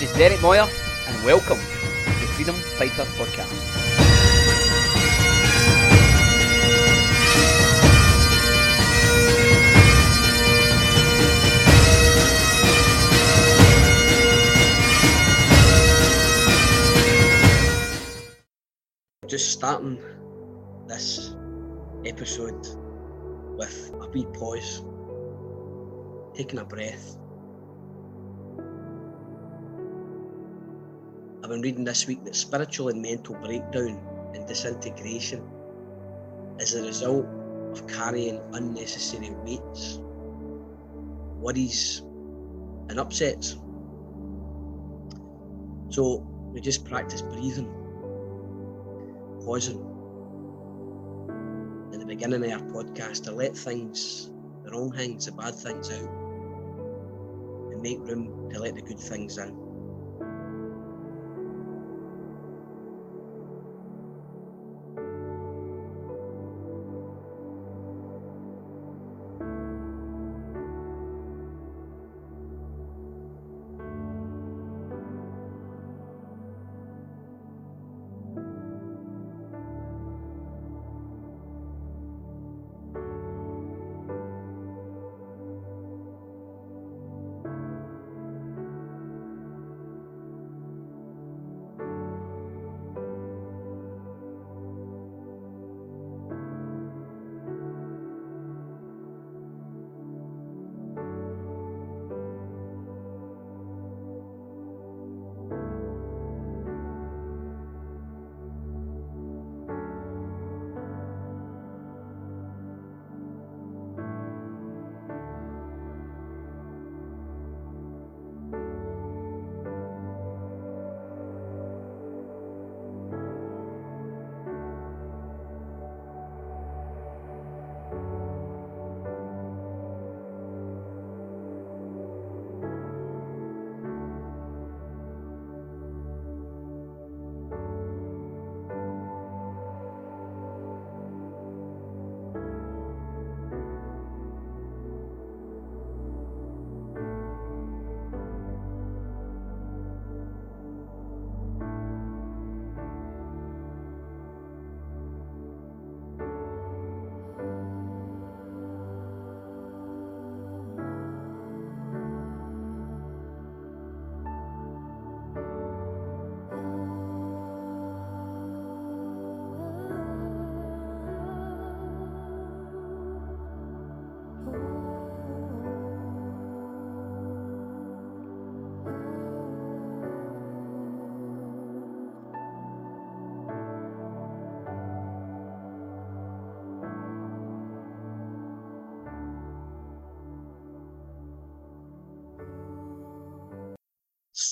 This is Derek Moyer, and welcome to the Freedom Fighter Podcast. Just starting this episode with a wee pause, taking a breath. I've been reading this week that spiritual and mental breakdown and disintegration is the result of carrying unnecessary weights, worries, and upsets. So we just practice breathing, pausing in the beginning of our podcast to let things, the wrong things, the bad things out, and make room to let the good things in.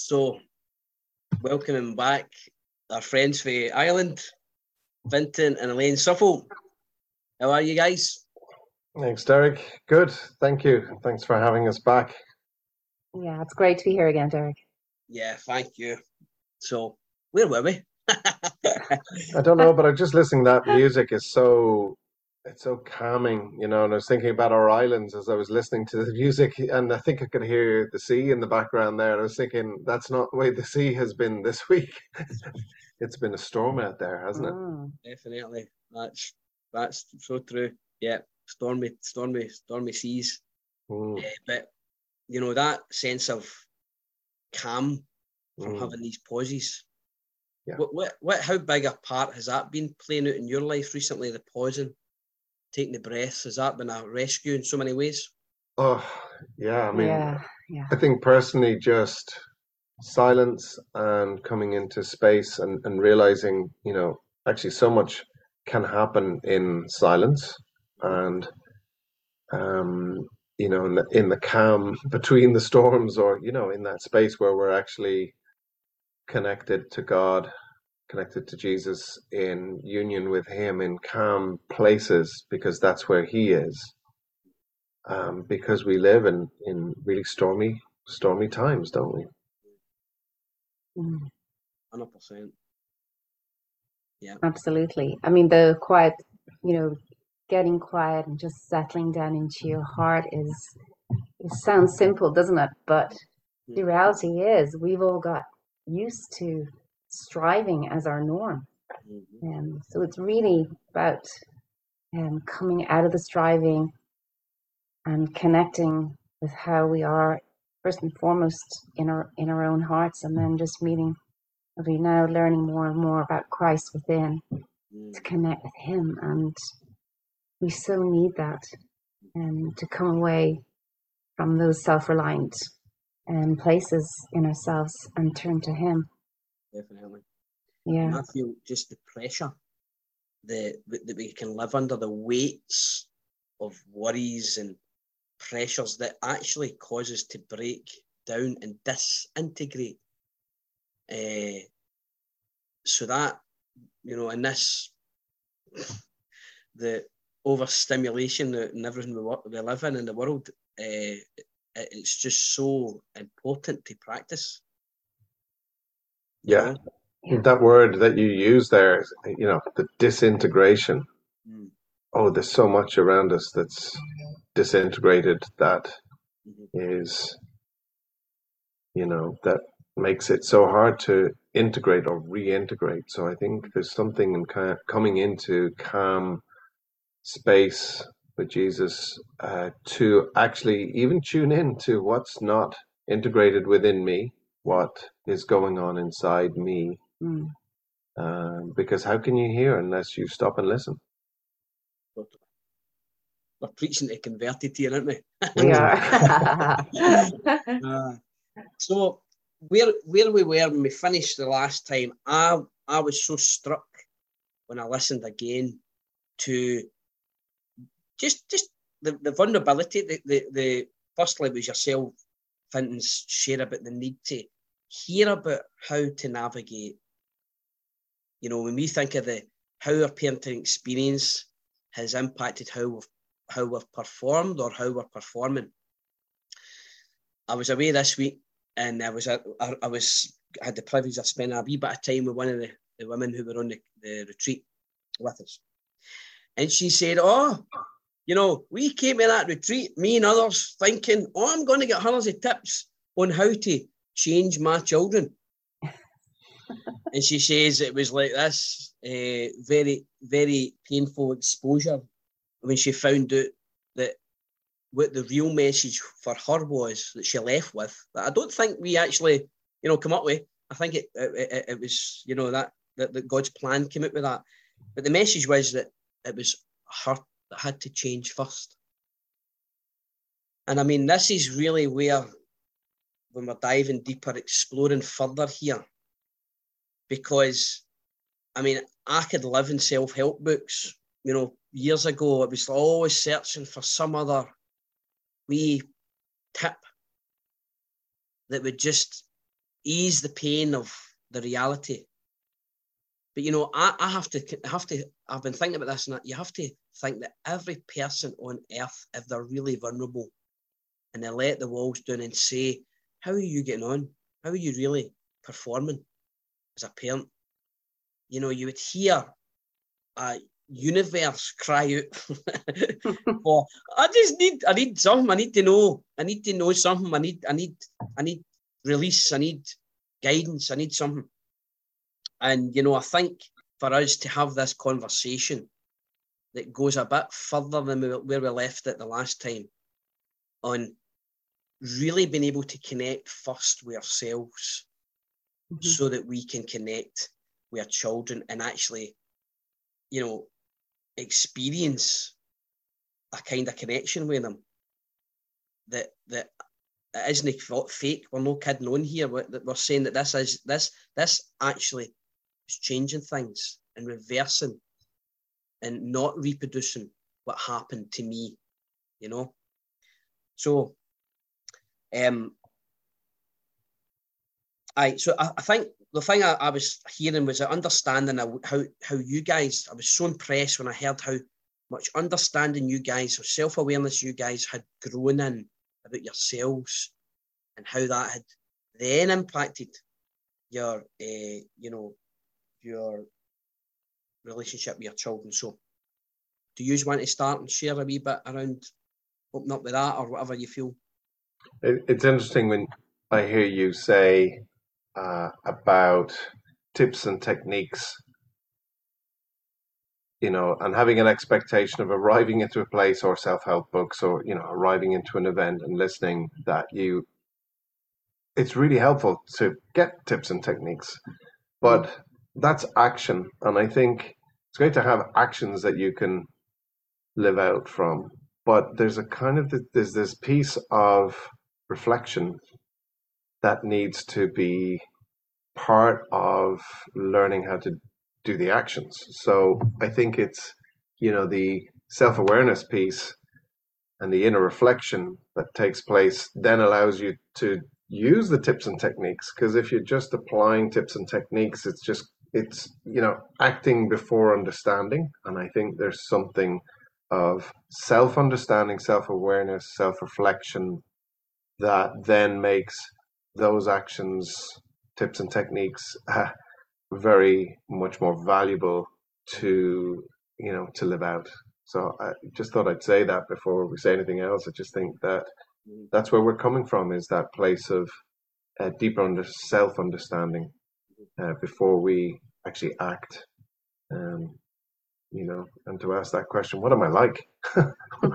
So, welcoming back our friends for Ireland, Fintan and Elaine Supple. How are you guys? Thanks, Derek. Good. Thank you. Thanks for having us back. Yeah, it's great to be here again, Derek. Yeah, thank you. So, where were we? I don't know, but I'm just listening that music is so it's so calming, you know. And I was thinking about our islands as I was listening to the music, and I think I could hear the sea in the background there. And I was thinking, that's not the way the sea has been this week. it's been a storm out there, hasn't it? Mm. Definitely. That's that's so true. Yeah, stormy, stormy, stormy seas. Mm, Yeah, but you know that sense of calm from mm. having these pauses. Yeah. What, what, what, how big a part has that been playing out in your life recently? The pausing, taking the breaths, has that been a rescue in so many ways? Oh, yeah. I mean, yeah, yeah. I think personally, just silence and coming into space and, and realizing, you know, actually so much can happen in silence and, um, you know, in the, in the calm between the storms or, you know, in that space where we're actually connected to God, connected to Jesus in union with Him in calm places because that's where He is. Um, because we live in, in really stormy, stormy times, don't we? Mm, Hundred percent. Yeah. absolutely. I mean, the quiet, you know, getting quiet and just settling down into your heart is, it sounds simple, doesn't it? But the reality is we've all got used to striving as our norm. Mhm. Um, so it's really about um, coming out of the striving and connecting with how we are first and foremost in our in our own hearts, and then just meeting. We now learning more and more about Christ within Mm. to connect with Him, and we so need that, um, to come away from those self-reliant um, places in ourselves and turn to Him. Definitely. And Yeah, I feel just the pressure the, that we can live under, the weights of worries and pressures that actually cause us to break down and disintegrate. Uh, so that, you know, in this, the overstimulation and everything we, wo- we live in in the world, uh, it's just so important to practice. Yeah. Yeah. That word that you use there, you know, the disintegration. Mm, Oh, there's so much around us that's disintegrated that mhm. is, you know, that makes it so hard to integrate or reintegrate. So I think there's something in ki- coming into calm space with Jesus uh, to actually even tune in to what's not integrated within me, what is going on inside me. Mm. Um, because how can you hear unless you stop and listen? We're preaching to converted here, aren't we? we are. Uh, so where where we were when we finished the last time, I I was so struck when I listened again to just just the, the vulnerability. The, the the firstly was yourself, Fintan's share about the need to hear about how to navigate. You know, when we think of the how our parenting experience has impacted how we've how we've performed or how we're performing. I was away this week and I was I, I was I had the privilege of spending a wee bit of time with one of the, the women who were on the, the retreat with us. And she said, Oh, you know, we came to that retreat, me and others, thinking, oh, I'm going to get hundreds of tips on how to change my children. and she says it was like this uh, very, very painful exposure when she found out that what the real message for her was that she left with that I don't think we actually, you know, come up with. I think it it, it, it was, you know, that, that that God's plan came up with that. But the message was that it was her that had to change first. And I mean, this is really where, when we're diving deeper, exploring further here, because I mean, I could live in self help books. You know, years ago, I was always searching for some other wee tip that would just ease the pain of the reality. But you know, I, I have to I have to I've been thinking about this and that you have to think that every person on earth, if they're really vulnerable and they let the walls down and say, How are you getting on? How are you really performing as a parent? You know, you would hear a universe cry out for I just need I need something, I need to know. I need to know something. I need I need I need release, I need guidance, I need something. And you know, I think for us to have this conversation that goes a bit further than where we left it the last time on really being able to connect first with ourselves Mhm. so that we can connect with our children and actually, you know, experience a kind of connection with them that that it isn't fake. We're no kidding on here. We're, that we're saying that this is this this actually is changing things and reversing and not reproducing what happened to me. You know. So, um, I so I, I think the thing I, I was hearing was understanding how how you guys. I was so impressed when I heard how much understanding you guys or self awareness you guys had grown in about yourselves and how that had then impacted your uh, you know your relationship with your children. So, do you want to start and share a wee bit around open up with that or whatever you feel? It, it's interesting when I hear you say uh, about tips and techniques, you know, and having an expectation of arriving into a place or self help books or, you know, arriving into an event and listening that you, it's really helpful to get tips and techniques, but that's action. And I think it's great to have actions that you can live out from. But there's a kind of, there's this piece of reflection that needs to be part of learning how to do the actions. So I think it's, you know, the self awareness piece and the inner reflection that takes place then allows you to use the tips and techniques. Because if you're just applying tips and techniques, it's just, it's, you know, acting before understanding. And I think there's something of self understanding, self awareness, self reflection that then makes those actions, tips, and techniques uh, very much more valuable to you know to live out. So I just thought I'd say that before we say anything else. I just think that that's where we're coming from is that place of uh, deeper under self understanding uh, before we actually act. Um, you know, and to ask that question, what am I like?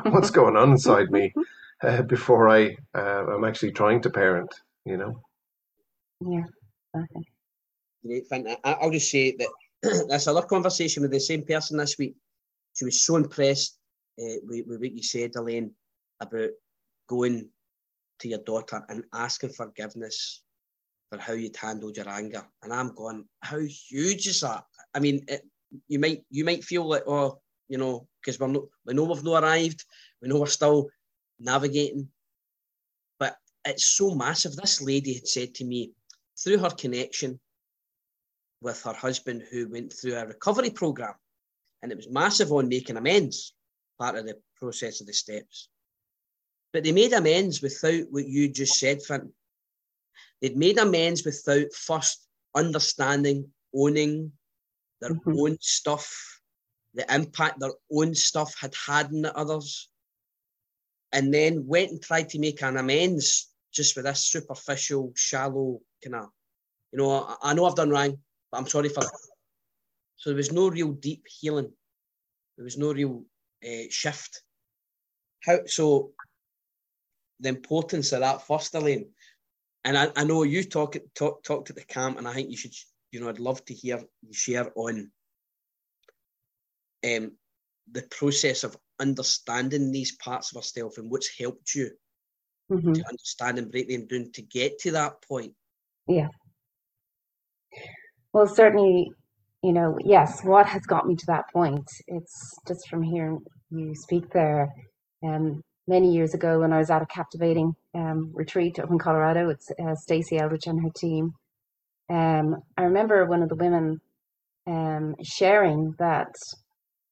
What's going on inside me uh, before I uh, I'm actually trying to parent? you know. Yeah, okay. Great, thank you. I'll just say that that's another conversation with the same person this week. She was so impressed uh, with, with what you said, Elaine, about going to your daughter and asking forgiveness for how you'd handled your anger. And I'm going, how huge is that? I mean, it, you might you might feel like, oh, you know, because we're not, we know we've not arrived, we know we're still navigating, but it's so massive. This lady had said to me through her connection with her husband who went through a recovery program, and it was massive on making amends, part of the process of the steps. But they made amends without what you just said, Finn. They'd made amends without first understanding, owning their mm-hmm. own stuff, the impact their own stuff had had on the others, and then went and tried to make an amends just with this superficial, shallow kind of, you know, I, I, know I've done wrong, but I'm sorry for that. So there was no real deep healing. There was no real uh, shift. How so? The importance of that first, Elaine, and I, I know you talk talk talked at the camp, and I think you should, you know, I'd love to hear you share on um, the process of understanding these parts of ourselves and what's helped you mm-hmm. to understand and break them down to get to that point. Yeah. Well, certainly, you know, yes, what has got me to that point? It's just from hearing you speak there. Um, many years ago, when I was at a captivating um, retreat up in Colorado, it's uh, Stasi Eldredge and her team. Um, I remember one of the women um, sharing that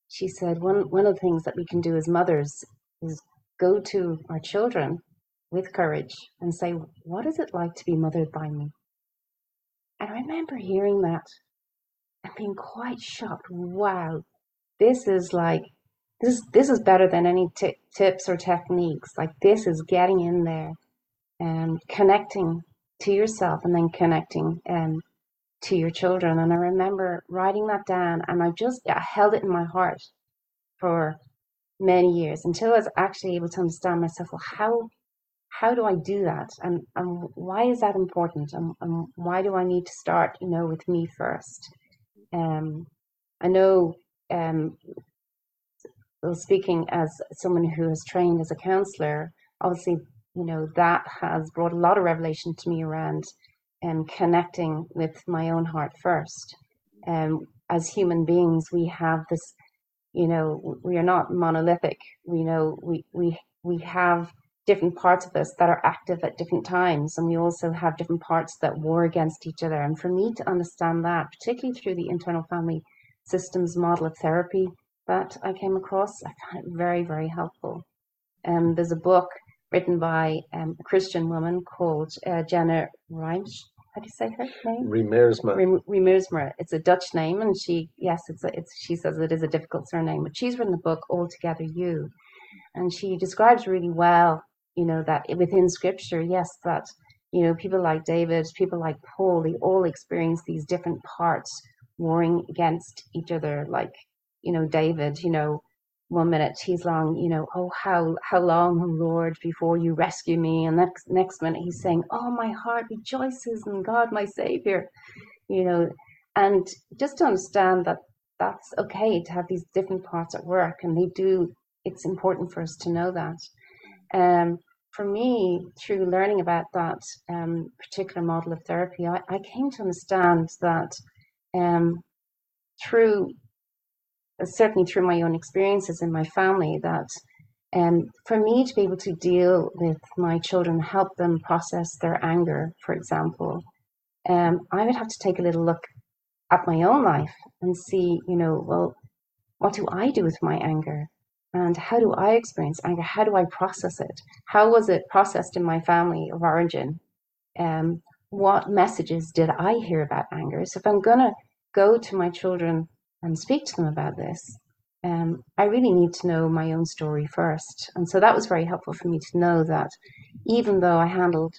she said one one of the things that we can do as mothers is go to our children with courage and say, What is it like to be mothered by me? And I remember hearing that and being quite shocked. Wow, this is like, this, this is better than any t- tips or techniques. Like, this is getting in there and connecting to yourself and then connecting um, to your children. And I remember writing that down and I just I held it in my heart for many years until I was actually able to understand myself. Well, how how do I do that? And, and why is that important? And, and why do I need to start, you know, with me first? Um, I know, um, well, speaking as someone who has trained as a counselor, obviously, you know, that has brought a lot of revelation to me around um, connecting with my own heart first. Um, as human beings, we have this, you know, we are not monolithic. We know we, we, we have different parts of us that are active at different times and we also have different parts that war against each other and for me to understand that particularly through the internal family systems model of therapy that i came across i found it very very helpful um, there's a book written by um, a christian woman called uh, jenna Reims. how do you say her name Riemersma. Riemersma. It's a Dutch name, and she, yes, it's a, it's. She says it is a difficult surname, but she's written the book Altogether You, and she describes really well you know that within scripture yes that you know, people like David, people like Paul, they all experience these different parts warring against each other. Like, you know, David, you know, one minute he's long, you know, oh how how long, oh Lord, before you rescue me, and next next minute he's saying, oh my heart rejoices in God, my Savior, you know, and just to understand that that's okay to have these different parts at work, and they do. It's important for us to know that. Um, for me, through learning about that um, particular model of therapy, I, I came to understand that um, through certainly through my own experiences in my family that um, for me to be able to deal with my children, help them process their anger, for example, um, I would have to take a little look at my own life and see, you know, well, what do I do with my anger? And how do I experience anger? How do I process it? How was it processed in my family of origin? Um, what messages did I hear about anger? So if I'm going to go to my children and speak to them about this, um, I really need to know my own story first. And so that was very helpful for me to know that even though I handled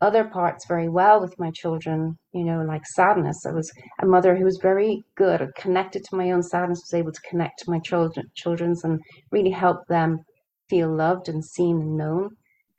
other parts very well with my children, you know, like sadness, I was a mother who was very good connected to my own sadness, was able to connect to my children, children's and really help them feel loved and seen and known.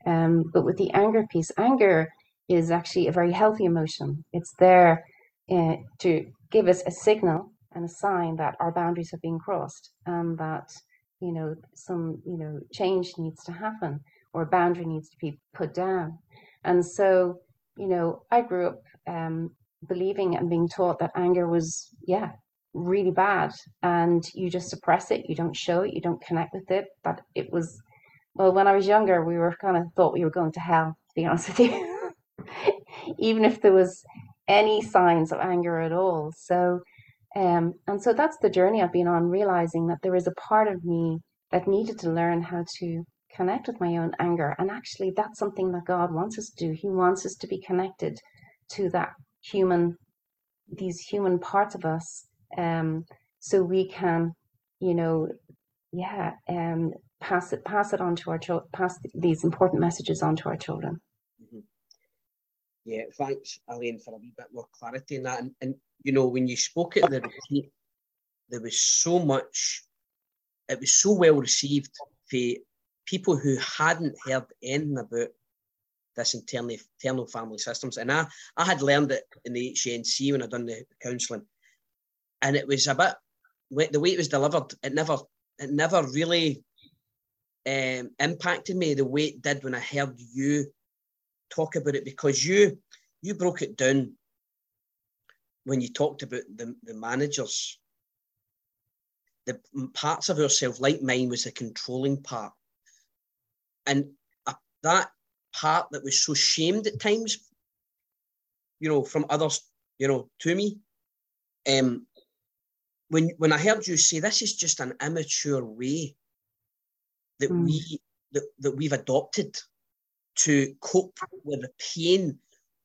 Um, but with the anger piece, anger is actually a very healthy emotion. It's there uh, to give us a signal and a sign that our boundaries have been crossed and that you know some you know change needs to happen or a boundary needs to be put down. And so you know i grew up um, believing and being taught that anger was yeah really bad. And you just suppress it you don't show it you don't connect with it. That it was well when i was younger we were kind of thought we were going to hell to be honest with you. Even if there was any signs of anger at all. So um, and so that's the journey I've been on, realizing that there is a part of me that needed to learn how to connect with my own anger. And actually, that's something that God wants us to do. He wants us to be connected to that human, these human parts of us, um, so we can, you know, yeah, um, pass it, pass it on to our children, pass these important messages on to our children. Mm-hmm. Yeah, thanks, Elaine, for a wee bit more clarity in that. And, and you know, when you spoke at the retreat, there was so much, it was so well received for people who hadn't heard anything about this internal, internal family systems. And I, I had learned it in the HNC when I'd done the counselling. And it was a bit, the way it was delivered, it never, it never really um, impacted me the way it did when I heard you talk about it because you you broke it down when you talked about the, the managers the parts of ourselves like mine was the controlling part and uh, that part that was so shamed at times you know from others you know to me um when when i heard you say this is just an immature way that mm. we that, that we've adopted to cope with the pain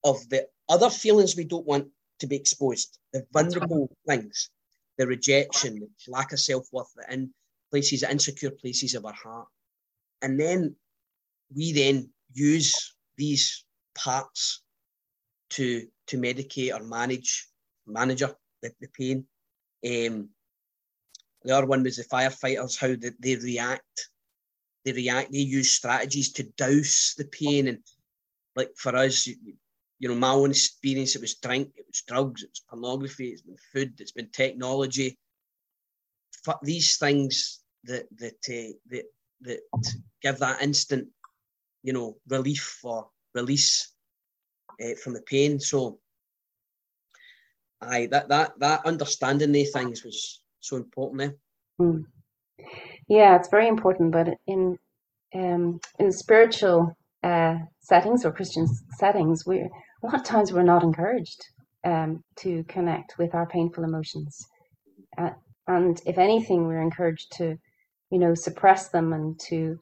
of the other feelings we don't want to be exposed, the vulnerable things, the rejection, the lack of self worth, the in places, the insecure places of our heart. And then we then use these parts to to medicate or manage manager the, the pain. Um, the other one was the firefighters, how they, they react they react, they use strategies to douse the pain. And like for us, you know, my own experience, it was drink, it was drugs, it was pornography, it's been food, it's been technology. These things that that uh, that that give that instant, you know, relief or release uh, from the pain. So, I that that that understanding these things was so important there. Mm. Yeah, it's very important. But in um, in spiritual uh, settings or Christian settings, we a lot of times we're not encouraged um, to connect with our painful emotions, uh, and if anything, we're encouraged to, you know, suppress them and to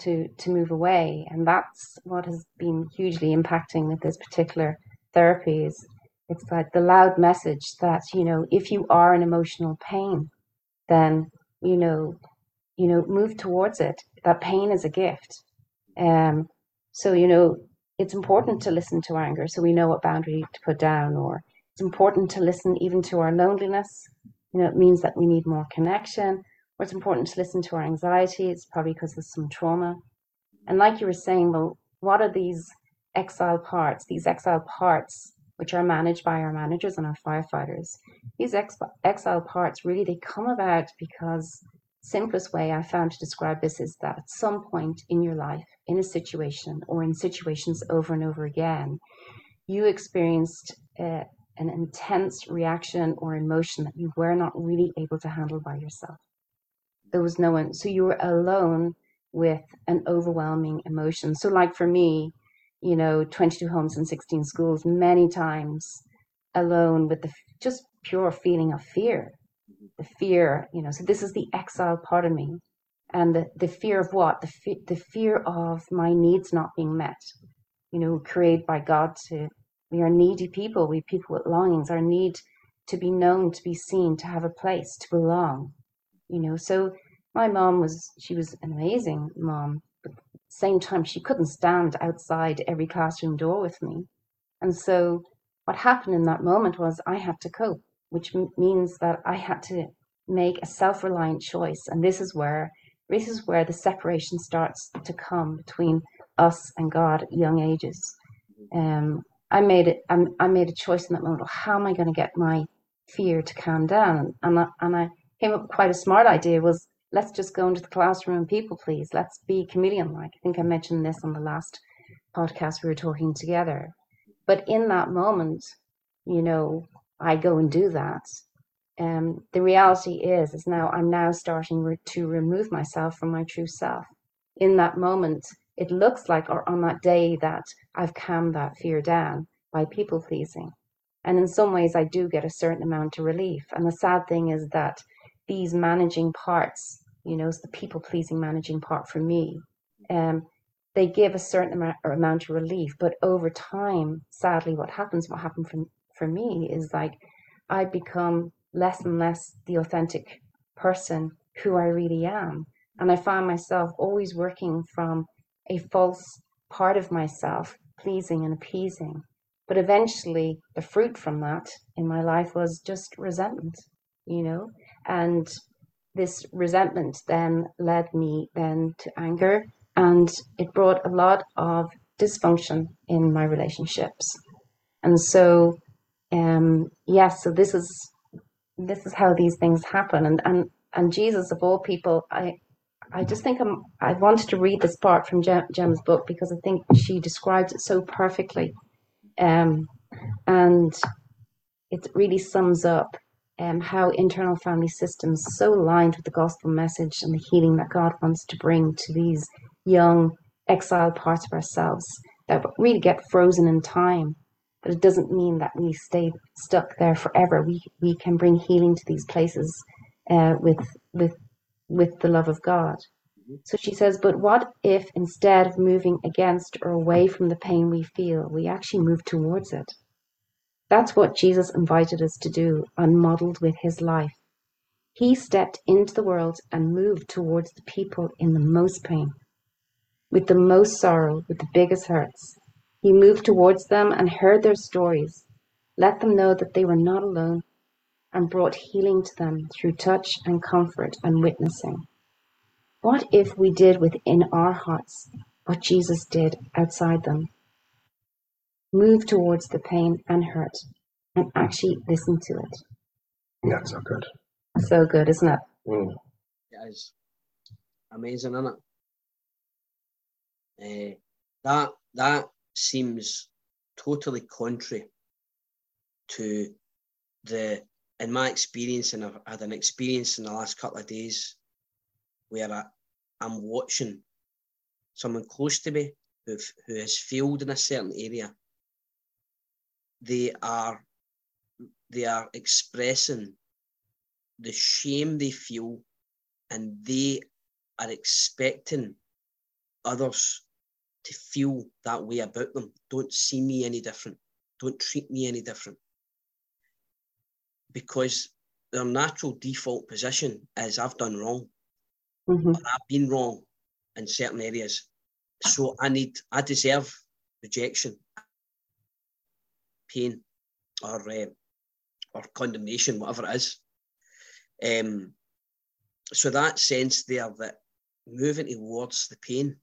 to to move away. And that's what has been hugely impacting with this particular therapy. Is it's like the loud message that you know, if you are in emotional pain, then you know you know, move towards it. That pain is a gift. Um, so, you know, it's important to listen to anger so we know what boundary to put down, or it's important to listen even to our loneliness. You know, it means that we need more connection, or it's important to listen to our anxiety. It's probably because of some trauma. And like you were saying, well, what are these exile parts? These exile parts, which are managed by our managers and our firefighters, these ex- exile parts really they come about because simplest way I found to describe this is that at some point in your life, in a situation or in situations over and over again, you experienced uh, an intense reaction or emotion that you were not really able to handle by yourself. There was no one, so you were alone with an overwhelming emotion. So, like for me, you know, 22 homes and 16 schools, many times alone with the just pure feeling of fear the fear, you know, so this is the exile part of me. And the, the fear of what? The, fe- the fear of my needs not being met, you know, created by God to, we are needy people, we people with longings, our need to be known, to be seen, to have a place, to belong, you know. So my mom was, she was an amazing mom, but at the same time, she couldn't stand outside every classroom door with me. And so what happened in that moment was I had to cope which m- means that I had to make a self-reliant choice, and this is where this is where the separation starts to come between us and God at young ages. Um, I made it. I, I made a choice in that moment. How am I going to get my fear to calm down? And I, and I came up with quite a smart idea. Was let's just go into the classroom and people please. Let's be chameleon-like. I think I mentioned this on the last podcast we were talking together. But in that moment, you know, I go and do that. Um, the reality is, is now I'm now starting re- to remove myself from my true self. In that moment, it looks like, or on that day, that I've calmed that fear down by people pleasing. And in some ways, I do get a certain amount of relief. And the sad thing is that these managing parts, you know, the people pleasing managing part for me, um, they give a certain amount, of relief. But over time, sadly, what happens, what happened for, for me is like I become less and less the authentic person who I really am. And I find myself always working from a false part of myself, pleasing and appeasing. But eventually, the fruit from that in my life was just resentment, you know? And this resentment then led me then to anger, and it brought a lot of dysfunction in my relationships. And so um yes so this is this is how these things happen. And and and jesus of all people i i just think i'm i wanted to read this part from gem's book because i think she describes it so perfectly. Um and it really sums up um, how internal family systems so aligned with the gospel message and the healing that God wants to bring to these young exiled parts of ourselves that really get frozen in time but it doesn't mean that we stay stuck there forever. We we can bring healing to these places uh, with with with the love of God. Mm-hmm. So she says, but what if instead of moving against or away from the pain we feel, we actually move towards it? That's what Jesus invited us to do, unmodeled with his life. He stepped into the world and moved towards the people in the most pain, with the most sorrow, with the biggest hurts. He moved towards them and heard their stories, let them know that they were not alone, and brought healing to them through touch and comfort and witnessing. What if we did within our hearts what Jesus did outside them? Move towards the pain and hurt and actually listen to it. That's so good. So good, isn't it? Mm. It is amazing, isn't it? Uh, that that seems totally contrary to the in my experience and I've had an experience in the last couple of days where I, I'm watching someone close to me who who has failed in a certain area. They are they are expressing the shame they feel and they are expecting others to feel that way about them. Don't see me any different. Don't treat me any different. Because their natural default position is I've done wrong. Mm-hmm. I've been wrong in certain areas. So I need, I deserve rejection, pain, or uh, or condemnation, whatever it is. Um, so that sense there that moving towards the pain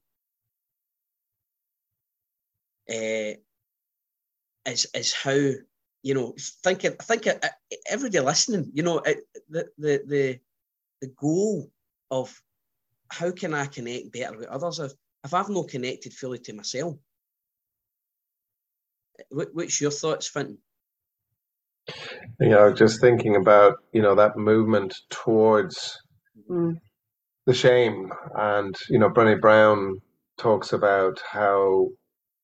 uh, is is how you know think I think uh, everybody listening you know uh, the the the the goal of how can I connect better with others if, if I've not connected fully to myself? What, what's your thoughts Fintan? You know just thinking about you know that movement towards Mm. the shame. And you know Brené Brown talks about how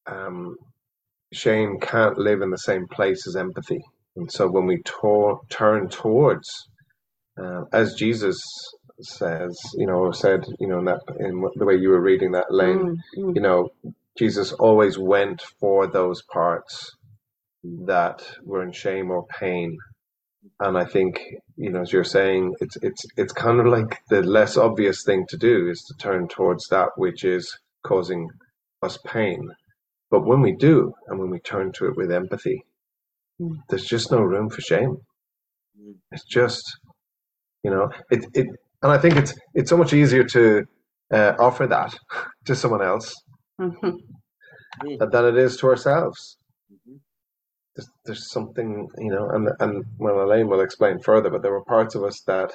um, shame can't live in the same place as empathy. And so when we turn towards uh, as Jesus says you know said you know in that in the way you were reading that lane Mm, mm, you know Jesus always went for those parts that were in shame or pain. And I think you know as you're saying it's it's it's kind of like the less obvious thing to do is to turn towards that which is causing us pain but when we do and when we turn to it with empathy Mm. there's just no room for shame Mm. it's just you know it it and I think it's it's so much easier to uh, offer that to someone else mhm. than it is to ourselves Mhm. there's, there's something you know and and well Elaine will explain further but there were parts of us that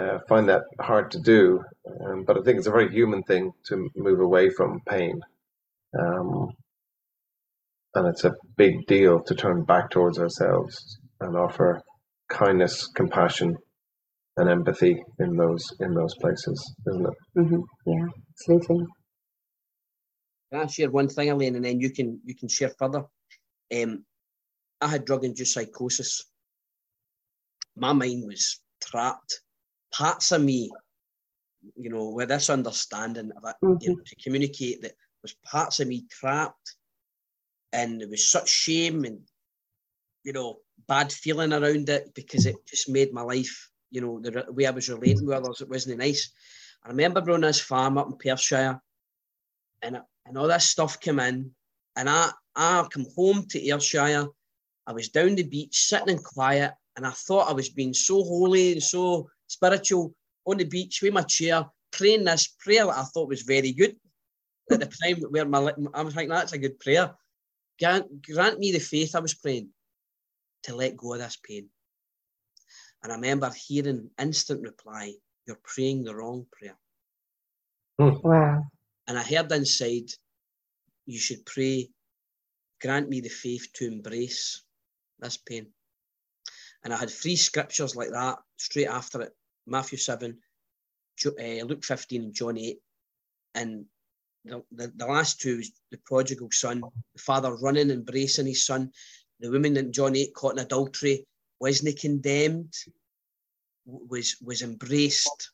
uh, find that hard to do um, but I think it's a very human thing to move away from pain um, and it's a big deal to turn back towards ourselves and offer kindness compassion and empathy in those in those places isn't it Mhm. Yeah, absolutely. Can I share one thing, Elaine, and then you can you can share further? Um, I had drug induced psychosis. My mind was trapped. Parts of me, you know, with this understanding of it, you know, to communicate that was parts of me trapped, and there was such shame and you know bad feeling around it because it just made my life, you know, the way I was relating with others, it wasn't nice. I remember growing this farm up in Perthshire, and and all this stuff came in, and I I come home to Ayrshire. I was down the beach, sitting in quiet, and I thought I was being so holy and so spiritual on the beach with my chair, praying this prayer that I thought was very good at the time. Where my I was like, that's a good prayer. Grant, grant me the faith I was praying to let go of this pain. And I remember hearing instant reply, "You're praying the wrong prayer." Wow. And I heard inside, you should pray, grant me the faith to embrace this pain. And I had three scriptures like that straight after it Matthew 7, uh, Luke 15, and John 8. And the, the, the last two was the prodigal son, the father running, embracing his son. The woman in John 8 caught in adultery wasn't condemned, was, was embraced.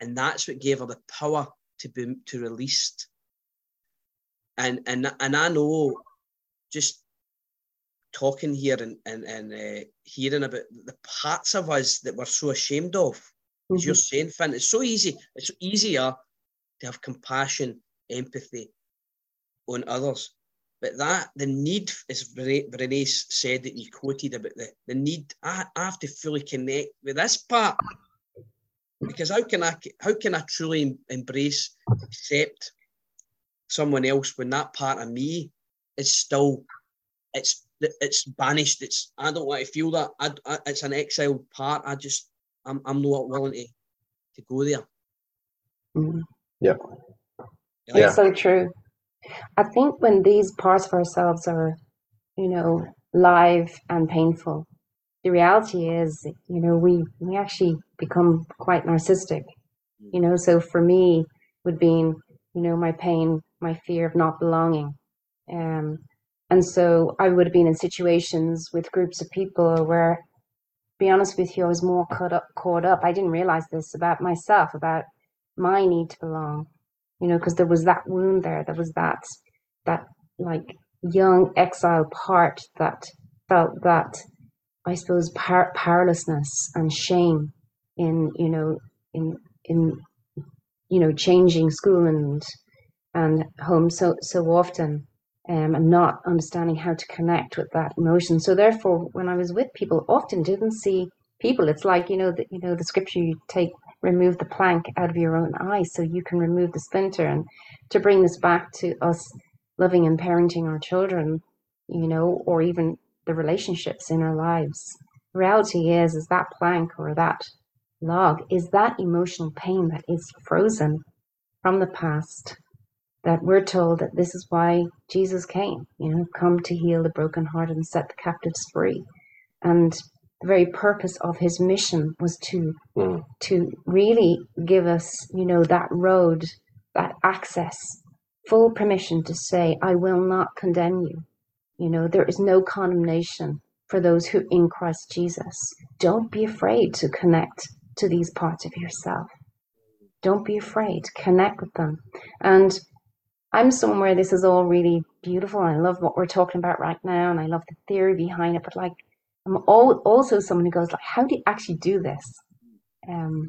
And that's what gave her the power to be to released. And and and I know just talking here and and, and uh, hearing about the parts of us that we're so ashamed of. As you're Mhm. saying, Finn, it's so easy. It's easier to have compassion, empathy on others. But that the need, as Brene Brene said that you quoted about the, the need, I, I have to fully connect with this part because how can I how can I truly embrace, accept someone else when that part of me is still it's it's banished. It's I don't want to feel that. I, I, it's an exiled part. I just I'm I'm not willing to to go there. Mhm. Yeah. Yeah. So true. I think when these parts of ourselves are, you know, live and painful, the reality is, you know, we we actually become quite narcissistic. You know, so for me, would be, you know, my pain, my fear of not belonging, um, and so I would have been in situations with groups of people where, to be honest with you, I was more caught up. Caught up. I didn't realize this about myself, about my need to belong you know, because there was that wound there. There was that that like young exile part that felt that I suppose par- powerlessness and shame in you know in in you know changing school and and home so so often. um, and not understanding how to connect with that emotion. So therefore, when I was with people, often didn't see people. It's like you know the you know the scripture you take remove the plank out of your own eye so you can remove the splinter. And to bring this back to us loving and parenting our children, you know, or even the relationships in our lives. reality is is that plank or that log is that emotional pain that is frozen from the past that we're told that this is why Jesus came, you know, come to heal the broken heart and set the captives free. And the very purpose of his mission was to mm. to really give us, you know, that road, that access, full permission to say, I will not condemn you. You know, there is no condemnation for those who in Christ Jesus. Don't be afraid to connect to these parts of yourself. Don't be afraid. Connect with them. And I'm somewhere this is all really beautiful. I love what we're talking about right now, and I love the theory behind it. But like, I'm also someone who goes like, how do you actually do this? Um,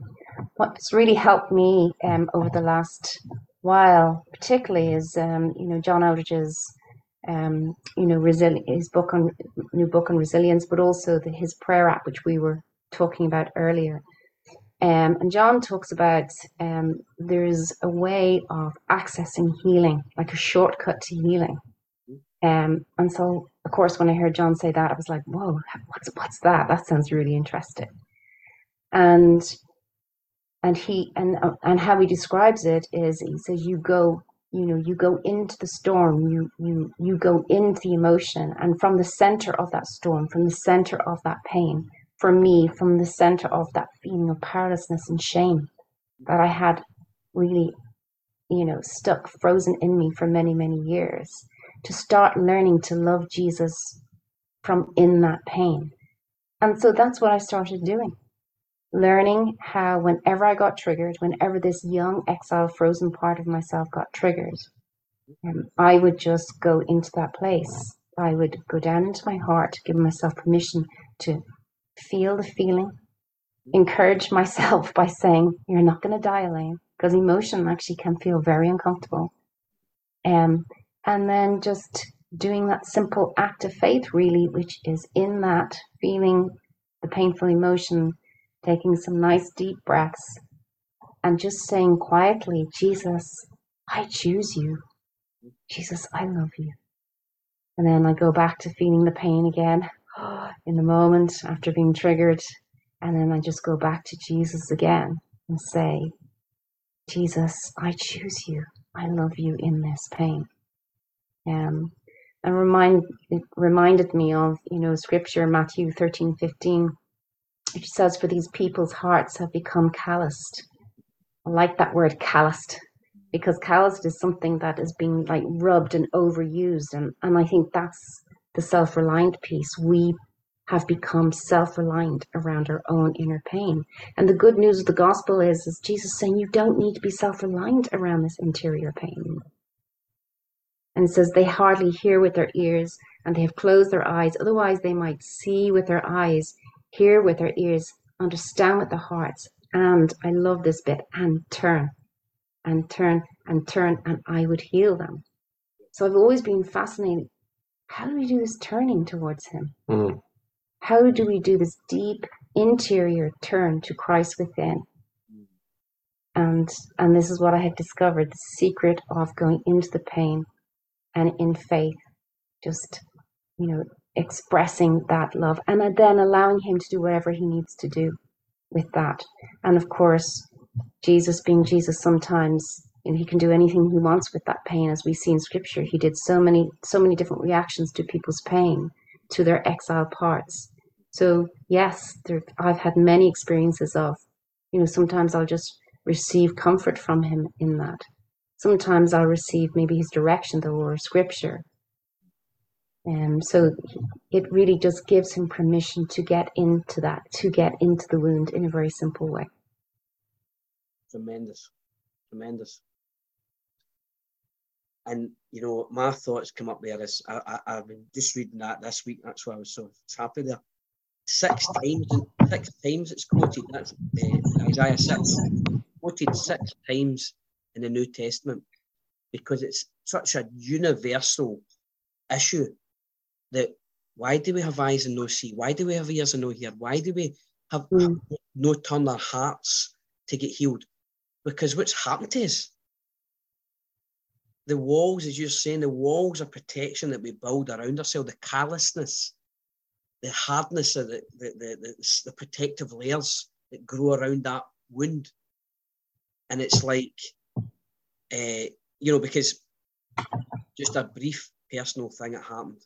what's really helped me um, over the last while, particularly, is um, you know John Eldredge's um, you know resili- his book on new book on resilience, but also the, his prayer app, which we were talking about earlier. Um, and John talks about um, there's a way of accessing healing, like a shortcut to healing. Um, and so, of course, when I heard John say that, I was like, "Whoa, what's what's that? That sounds really interesting." And and he and uh, and how he describes it is he says you go you know you go into the storm you you you go into the emotion and from the center of that storm from the center of that pain for me from the center of that feeling of powerlessness and shame that I had really, you know, stuck frozen in me for many, many years, to start learning to love Jesus from in that pain. And so that's what I started doing. Learning how, whenever I got triggered, whenever this young exile frozen part of myself got triggered, um, I would just go into that place. I would go down into my heart, give myself permission to feel the feeling, encourage myself by saying, You're not going to die, Elaine, because emotion actually can feel very uncomfortable. Um, and then just doing that simple act of faith, really, which is in that feeling the painful emotion, taking some nice deep breaths, and just saying quietly, Jesus, I choose you. Jesus, I love you. And then I go back to feeling the pain again. in the moment after being triggered. And then I just go back to Jesus again and say, Jesus, I choose you. I love you in this pain. Um, and remind it reminded me of you know scripture Matthew thirteen fifteen, which says, "For these people's hearts have become calloused." I like that word calloused because calloused is something that is being like rubbed and overused, and and I think that's the self reliant piece, we have become self reliant around our own inner pain. And the good news of the gospel is, is Jesus saying you don't need to be self reliant around this interior pain. And it says they hardly hear with their ears and they have closed their eyes. Otherwise, they might see with their eyes, hear with their ears, understand with their hearts. And I love this bit and turn and turn and turn, and I would heal them. So I've always been fascinated how do we do this turning towards Him? Mm. How do we do this deep interior turn to Christ within? And and this is what I have discovered: the secret of going into the pain and in faith, just you know, expressing that love, and then allowing Him to do whatever He needs to do with that. And of course, Jesus being Jesus, sometimes and he can do anything he wants with that pain. As we see in scripture he did so many so many different reactions to people's pain to their exile parts. So yes there, i've had many experiences of you know sometimes i'll just receive comfort from him in that sometimes i'll receive maybe his direction though or scripture and so it really just gives him permission to get into that to get into the wound in a very simple way tremendous tremendous and you know, my thoughts come up there is I, I, have been just reading that this week. That's why I was so happy there. Six times, six times it's quoted. That's uh, Isaiah six, quoted six times in the New Testament because it's such a universal issue that why do we have eyes and no see? Why do we have ears and no hear? Why do we have Mm. no turn our hearts to get healed? Because what's happened is? The walls, as you're saying, the walls of protection that we build around ourselves, the callousness, the hardness of the, the, the, the, the protective layers that grow around that wound. And it's like, uh, you know, because just a brief personal thing that happened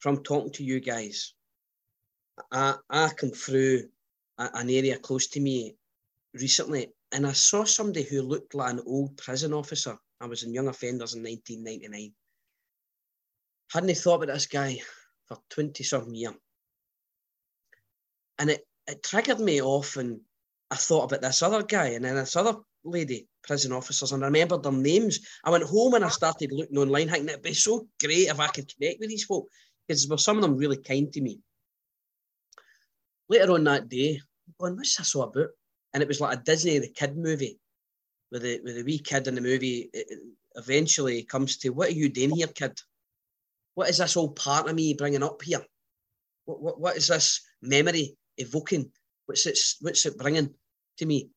from talking to you guys. I, I come through a, an area close to me recently and I saw somebody who looked like an old prison officer. I was in Young Offenders in 1999. Hadn't thought about this guy for 20 something years. And it, it triggered me off and I thought about this other guy and then this other lady, prison officers, and I remembered their names. I went home and I started looking online, thinking it'd be so great if I could connect with these folk because were some of them really kind to me. Later on that day, I'm going, what's this all about? And it was like a Disney the Kid movie, with the with the wee kid in the movie. It, it eventually comes to, what are you doing here, kid? What is this old part of me bringing up here? What what, what is this memory evoking? What's it what's it bringing to me?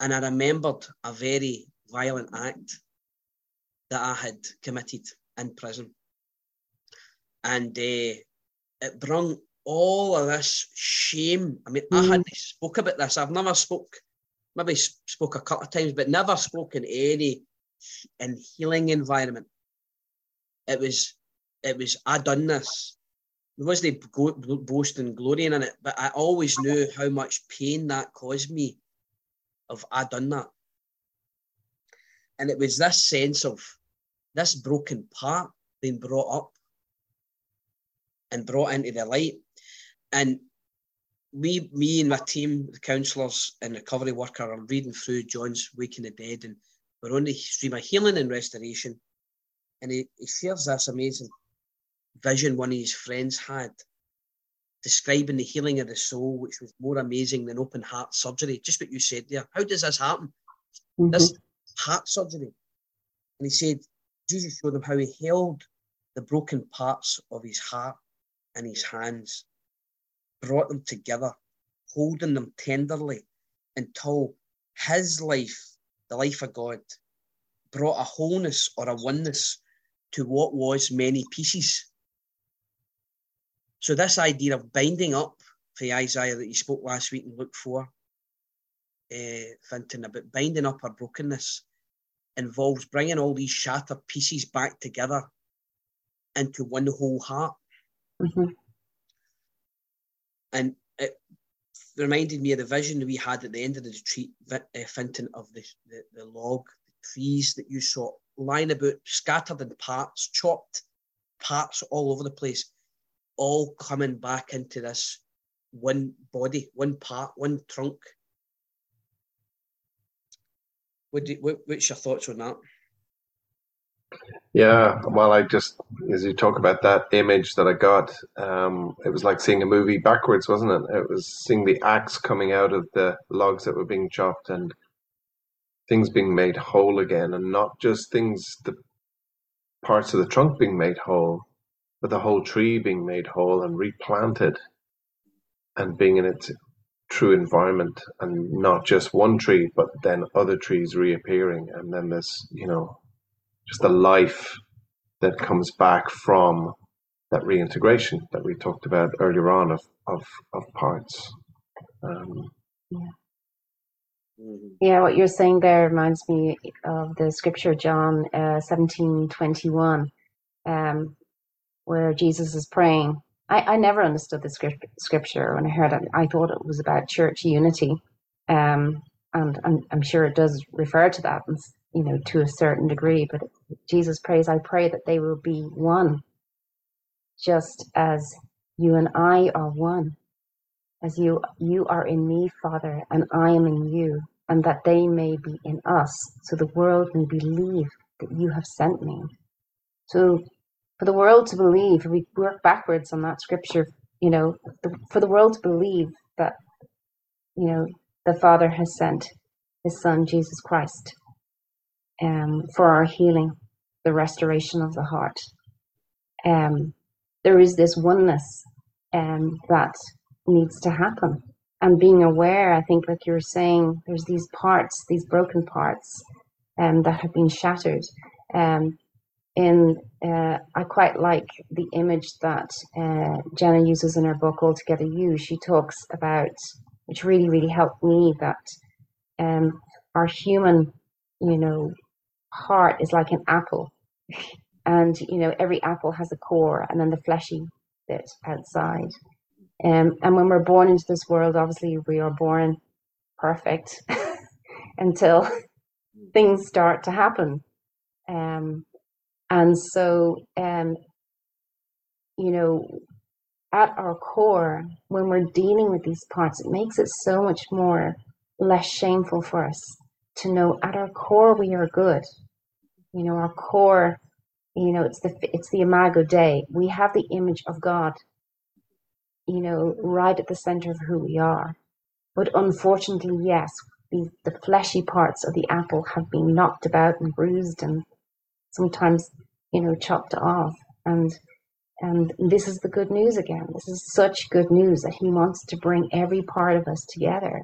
And I remembered a very violent act that I had committed in prison and uh, it brung all of this shame. I mean, mm. I hadn't spoke about this. I've never spoke, maybe spoke a couple of times, but never spoke in any in healing environment. It was, it was. I done this. There wasn't go, boasting, glorying in it, but I always knew how much pain that caused me. Of I done that, and it was this sense of this broken part being brought up and brought into the light. And we, me and my team, the counsellors and recovery worker, are reading through John's Waking the Dead, and we're on the stream of healing and restoration. And he, he shares this amazing vision one of his friends had, describing the healing of the soul, which was more amazing than open heart surgery. Just what you said there. How does this happen? Mm-hmm. This heart surgery. And he said, Jesus showed him how he held the broken parts of his heart in his hands, brought them together, holding them tenderly until his life, the life of God, brought a wholeness or a oneness to what was many pieces. So this idea of binding up for Isaiah that you spoke last week in Luke 4, uh, Fintan, about binding up our brokenness involves bringing all these shattered pieces back together into one whole heart. Mm-hmm. And it reminded me of the vision we had at the end of the retreat, uh, Fintan, of the, the, the log, the trees that you saw lying about, scattered in parts, chopped parts all over the place, all coming back into this one body, one part, one trunk. What do, what, what's your thoughts on that? Yeah, well, I just, as you talk about that image that I got, um, it was like seeing a movie backwards, wasn't it? It was seeing the axe coming out of the logs that were being chopped and things being made whole again, and not just things, the parts of the trunk being made whole, but the whole tree being made whole and replanted and being in its true environment and not just one tree, but then other trees reappearing. And then this, you know, just the life that comes back from that reintegration that we talked about earlier on of of, of parts. Um, yeah. Mm-hmm. Yeah, what you're saying there reminds me of the scripture, John uh, 17 21, um, where Jesus is praying. I, I never understood the script, scripture when I heard it. I thought it was about church unity. Um, and I'm, I'm sure it does refer to that, and, you know, to a certain degree, but Jesus prays, I pray that they will be one, just as you and I are one, as you you are in me, Father, and I am in you, and that they may be in us, so the world may believe that you have sent me. So, for the world to believe, we work backwards on that scripture, you know, for the world to believe that, you know, the Father has sent His Son Jesus Christ um, for our healing, the restoration of the heart. um, there is this oneness um, that needs to happen. And being aware, I think, like you were saying, there's these parts, these broken parts um, that have been shattered. Um, in uh, I quite like the image that uh, Jenna uses in her book Altogether You. She talks about, which really really helped me, that um, our human, you know, heart is like an apple, and you know every apple has a core, and then the fleshy bit outside. Um, and when we're born into this world, obviously we are born perfect until things start to happen. Um, and so, um, you know, at our core, when we're dealing with these parts, it makes it so much more less shameful for us to know at our core we are good. You know, our core, you know, it's the it's the imago Dei. We have the image of God. You know, right at the center of who we are. But unfortunately, yes, the, the fleshy parts of the apple have been knocked about and bruised and sometimes, you know, chopped off. And and this is the good news again. This is such good news that he wants to bring every part of us together.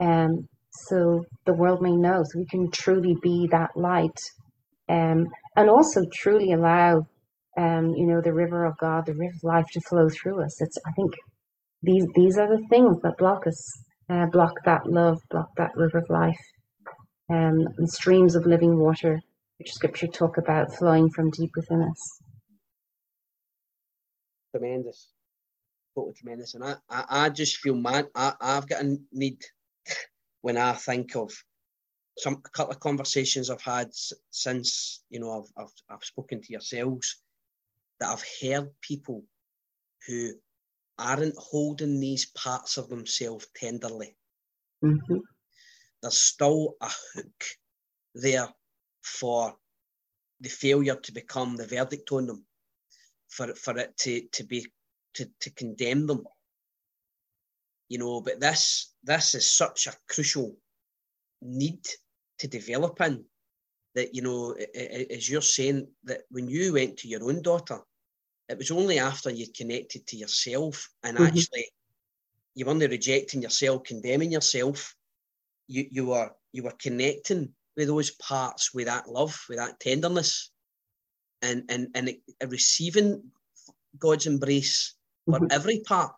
Um, so the world may know, so we can truly be that light. Um, and also truly allow um, you know, the river of God, the river of life to flow through us. It's I think these these are the things that block us, uh, block that love, block that river of life. Um, and streams of living water which scripture talk about flowing from deep within us. Tremendous. Totally tremendous. And I, I, I just feel man, I, I've got a need when I think of some a couple of conversations I've had since, you know, I've, I've, I've spoken to yourselves that I've heard people who aren't holding these parts of themselves tenderly. Mm-hmm. There's still a hook there for the failure to become the verdict on them, for for it to to be to, to condemn them. You know, but this this is such a crucial need to develop in that you know, as you're saying that when you went to your own daughter, it was only after you connected to yourself and mm-hmm. actually you weren't rejecting yourself, condemning yourself. You you were you were connecting with those parts, with that love, with that tenderness, and and and receiving God's embrace for mm-hmm. every part.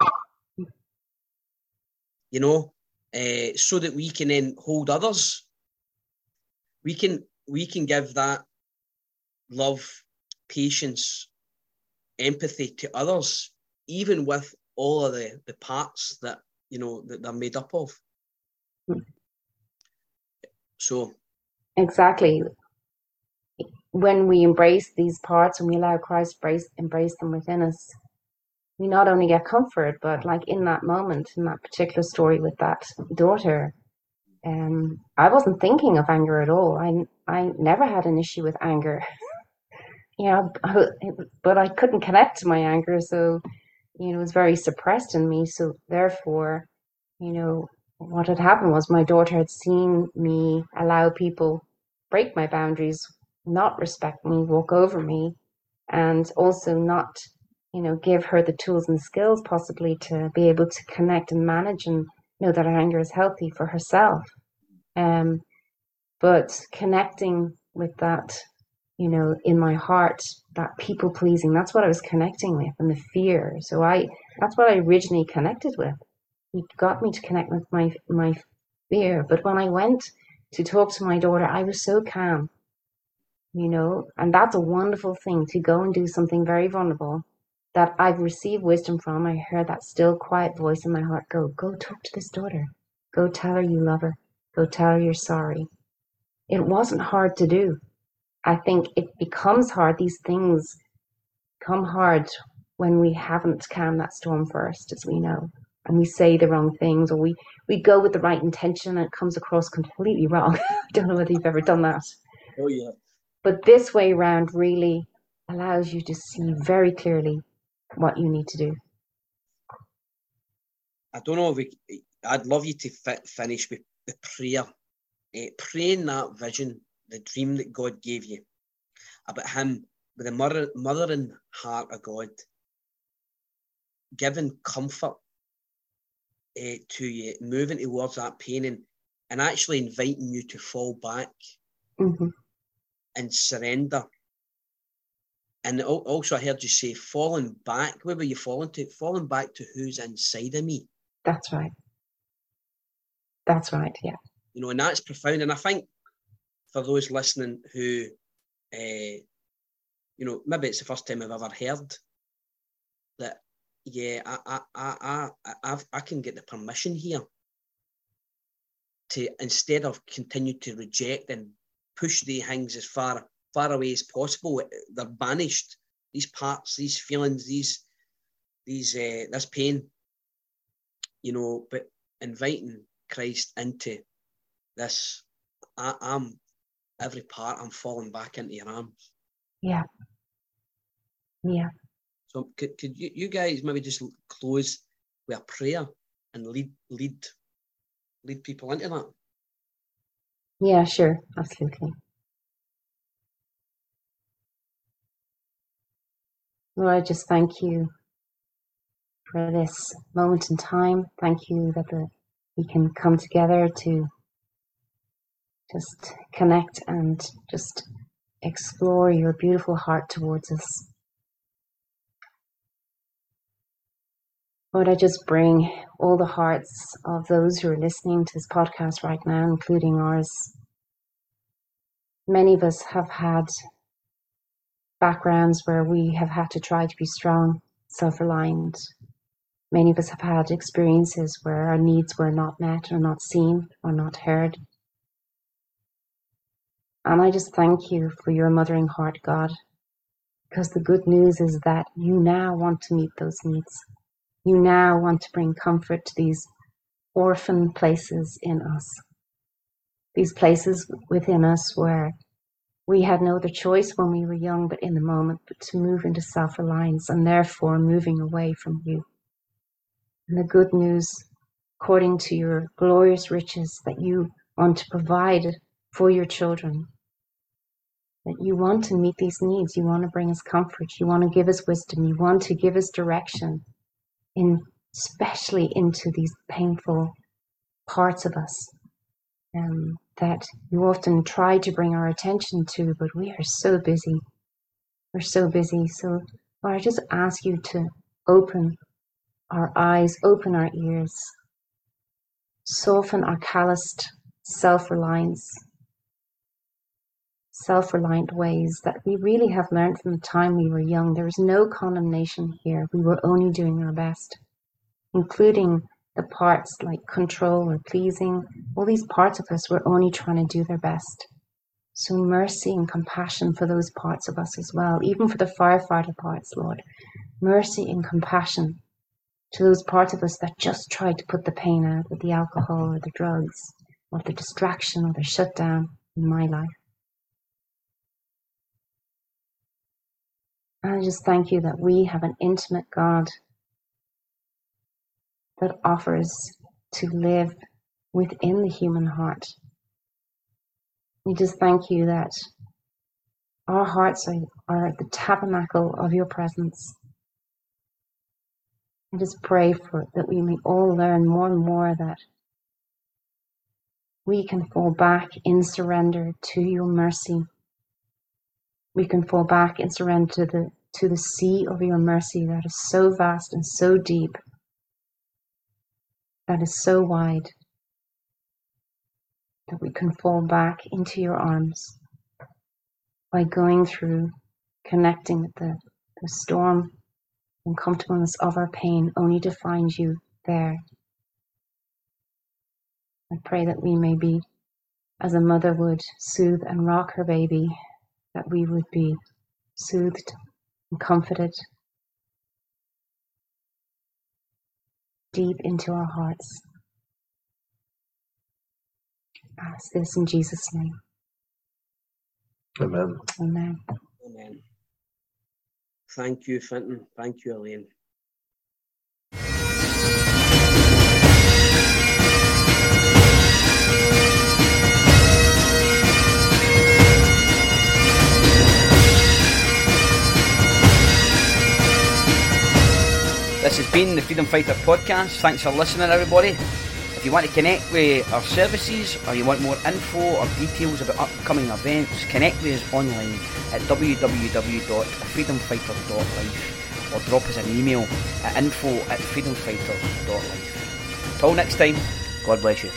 You know, uh, so that we can then hold others. We can we can give that love, patience, empathy to others, even with all of the, the parts that you know that they're made up of. Hmm. So Exactly. When we embrace these parts and we allow Christ embrace, embrace them within us, we not only get comfort, but like in that moment, in that particular story with that daughter, um, I wasn't thinking of anger at all. I I never had an issue with anger. you know, but I couldn't connect to my anger, so you know, it was very suppressed in me. So therefore, you know, what had happened was my daughter had seen me allow people break my boundaries, not respect me, walk over me, and also not, you know, give her the tools and skills possibly to be able to connect and manage and know that her anger is healthy for herself. Um, but connecting with that, you know, in my heart, that people pleasing, that's what I was connecting with and the fear. So I, that's what I originally connected with. It got me to connect with my, my fear. But when I went to talk to my daughter, I was so calm, you know, and that's a wonderful thing to go and do something very vulnerable that I've received wisdom from. I heard that still quiet voice in my heart go, go talk to this daughter. Go tell her you love her. Go tell her you're sorry. It wasn't hard to do. I think it becomes hard. These things come hard when we haven't calmed that storm first, as we know and we say the wrong things or we, we go with the right intention and it comes across completely wrong. I don't know whether you've ever done that. Oh, yeah. But this way around really allows you to see very clearly what you need to do. I don't know if we, I'd love you to fi- finish with the prayer, uh, praying that vision, the dream that God gave you about Him with the mother, mothering heart of God, giving comfort uh, to you, moving towards that pain and, and actually inviting you to fall back hmm and surrender. And also, I heard you say falling back. Where were you falling to? Falling back to who's inside of me. That's right. That's right. Yeah. You know, and that's profound. And I think for those listening who, uh, you know, maybe it's the first time I've ever heard. Yeah, I, I, I, I, I can get the permission here to instead of continue to reject and push the things as far far away as possible. They're banished. These parts, these feelings, these these uh, this pain. You know, but inviting Christ into this, I, I'm every part. I'm falling back into your arms. Yeah. Yeah. So could, could you, you guys maybe just close with a prayer and lead lead lead people into that? Yeah, sure. Absolutely. Lord, I just thank you for this moment in time. Thank you that the, we can come together to just connect and just explore your beautiful heart towards us. Lord, I just bring all the hearts of those who are listening to this podcast right now, including ours. Many of us have had backgrounds where we have had to try to be strong, self reliant. Many of us have had experiences where our needs were not met or not seen or not heard. And I just thank you for your mothering heart, God, because the good news is that you now want to meet those needs. You now want to bring comfort to these orphan places in us, these places within us where we had no other choice when we were young, but in the moment, but to move into self reliance and therefore moving away from you. And the good news, according to your glorious riches, that you want to provide for your children, that you want to meet these needs, you want to bring us comfort, you want to give us wisdom, you want to give us direction, in especially into these painful parts of us. Um, that you often try to bring our attention to, but we are so busy. We're so busy. So, Lord, I just ask you to open our eyes, open our ears, soften our calloused self reliance, self reliant ways that we really have learned from the time we were young. There is no condemnation here. We were only doing our best, including the parts like control or pleasing, all these parts of us were only trying to do their best. So mercy and compassion for those parts of us as well, even for the firefighter parts, Lord. Mercy and compassion to those parts of us that just tried to put the pain out with the alcohol or the drugs or the distraction or the shutdown in my life. And I just thank you that we have an intimate God that offers to live within the human heart. We just thank you that our hearts are, are the tabernacle of your presence. I just pray for that we may all learn more and more that we can fall back in surrender to your mercy. We can fall back and surrender to the to the sea of your mercy that is so vast and so deep that is so wide that we can fall back into your arms by going through connecting with the, the storm and comfortableness of our pain only to find you there. I pray that we may be, as a mother would soothe and rock her baby, that we would be soothed and comforted deep into our hearts. Ask this in Jesus' name. Amen. Amen. Amen. Thank you, Fintan. Thank you, Elaine. This has been the Freedom Fighter podcast. Thanks for listening, everybody. If you want to connect with our services or you want more info or details about upcoming events, connect with us online at www.freedomfighters.life or drop us an email at info at freedomfighters.life. Till next time, God bless you.